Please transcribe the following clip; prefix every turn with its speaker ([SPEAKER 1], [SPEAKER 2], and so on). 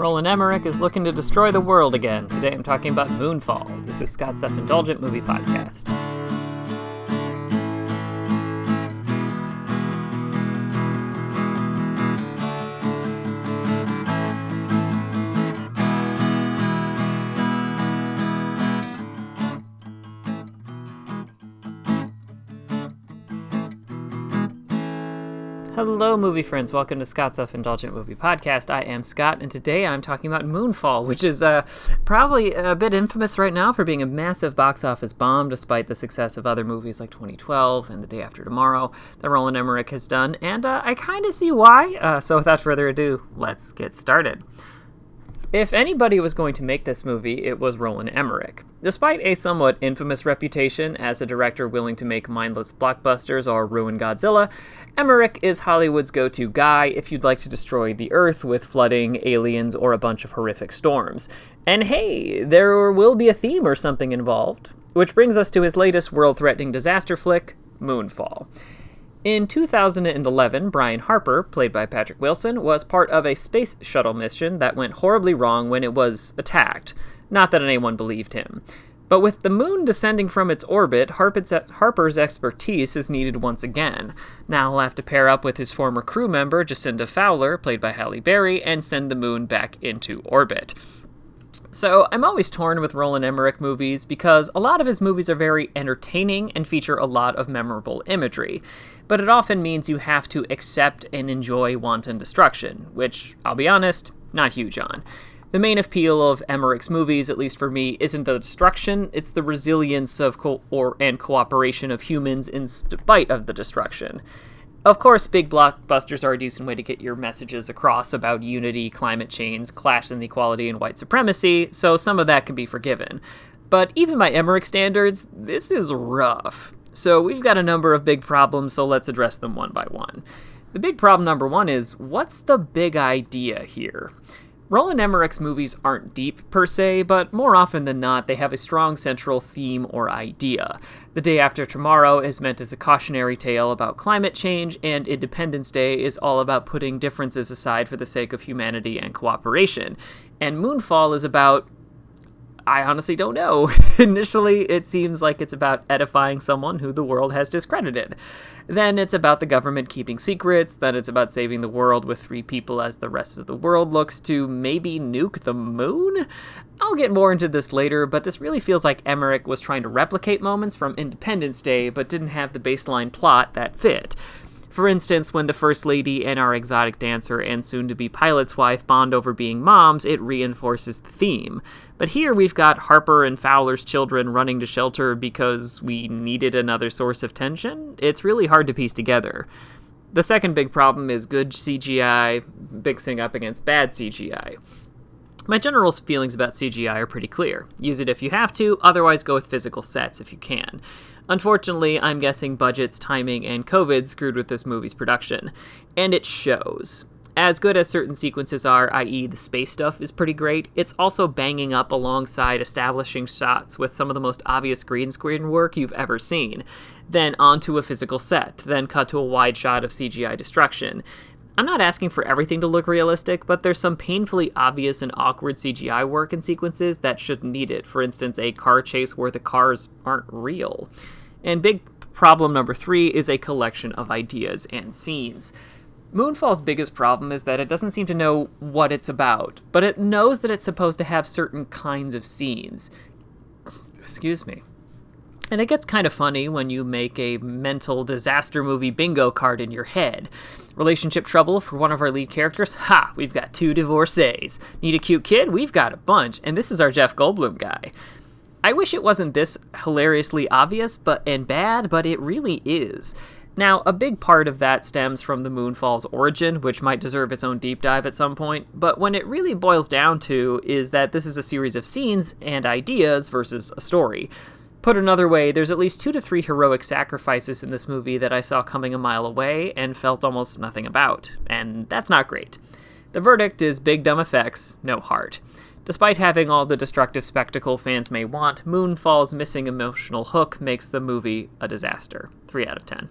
[SPEAKER 1] Roland Emmerich is looking to destroy the world again. Today I'm talking about Moonfall. This is Scott's Self Indulgent Movie Podcast. Hello, movie friends. Welcome to Scott's Self Indulgent Movie Podcast. I am Scott, and today I'm talking about Moonfall, which is uh, probably a bit infamous right now for being a massive box office bomb, despite the success of other movies like 2012 and The Day After Tomorrow that Roland Emmerich has done. And uh, I kind of see why. Uh, so without further ado, let's get started. If anybody was going to make this movie, it was Roland Emmerich. Despite a somewhat infamous reputation as a director willing to make mindless blockbusters or ruin Godzilla, Emmerich is Hollywood's go to guy if you'd like to destroy the Earth with flooding, aliens, or a bunch of horrific storms. And hey, there will be a theme or something involved. Which brings us to his latest world threatening disaster flick, Moonfall. In 2011, Brian Harper, played by Patrick Wilson, was part of a space shuttle mission that went horribly wrong when it was attacked. Not that anyone believed him. But with the moon descending from its orbit, Harper's expertise is needed once again. Now he'll have to pair up with his former crew member, Jocinda Fowler, played by Halle Berry, and send the moon back into orbit. So, I'm always torn with Roland Emmerich movies because a lot of his movies are very entertaining and feature a lot of memorable imagery. But it often means you have to accept and enjoy wanton destruction, which, I'll be honest, not huge on. The main appeal of Emmerich's movies, at least for me, isn't the destruction, it's the resilience of co- or and cooperation of humans in spite of the destruction. Of course, big blockbusters are a decent way to get your messages across about unity, climate change, clash inequality, and white supremacy, so some of that can be forgiven. But even by Emmerich standards, this is rough. So we've got a number of big problems, so let's address them one by one. The big problem number one is what's the big idea here? Roland Emmerich's movies aren't deep per se, but more often than not, they have a strong central theme or idea. The Day After Tomorrow is meant as a cautionary tale about climate change, and Independence Day is all about putting differences aside for the sake of humanity and cooperation. And Moonfall is about I honestly don't know. Initially, it seems like it's about edifying someone who the world has discredited. Then it's about the government keeping secrets. Then it's about saving the world with three people as the rest of the world looks to maybe nuke the moon? I'll get more into this later, but this really feels like Emmerich was trying to replicate moments from Independence Day, but didn't have the baseline plot that fit. For instance, when the First Lady and our exotic dancer and soon to be pilot's wife bond over being moms, it reinforces the theme. But here we've got Harper and Fowler's children running to shelter because we needed another source of tension. It's really hard to piece together. The second big problem is good CGI mixing up against bad CGI. My general feelings about CGI are pretty clear. Use it if you have to, otherwise, go with physical sets if you can. Unfortunately, I'm guessing budgets, timing, and COVID screwed with this movie's production. And it shows. As good as certain sequences are, i.e., the space stuff is pretty great, it's also banging up alongside establishing shots with some of the most obvious green screen work you've ever seen. Then onto a physical set, then cut to a wide shot of CGI destruction. I'm not asking for everything to look realistic, but there's some painfully obvious and awkward CGI work in sequences that shouldn't need it. For instance, a car chase where the cars aren't real. And big problem number three is a collection of ideas and scenes. Moonfall's biggest problem is that it doesn't seem to know what it's about, but it knows that it's supposed to have certain kinds of scenes. Excuse me. And it gets kind of funny when you make a mental disaster movie bingo card in your head. Relationship trouble for one of our lead characters? Ha! We've got two divorcees. Need a cute kid? We've got a bunch. And this is our Jeff Goldblum guy. I wish it wasn't this hilariously obvious but and bad, but it really is. Now, a big part of that stems from the Moonfall's origin, which might deserve its own deep dive at some point, but when it really boils down to is that this is a series of scenes and ideas versus a story. Put another way, there's at least two to three heroic sacrifices in this movie that I saw coming a mile away and felt almost nothing about, and that's not great. The verdict is big dumb effects, no heart. Despite having all the destructive spectacle fans may want, Moonfall's missing emotional hook makes the movie a disaster. 3 out of 10.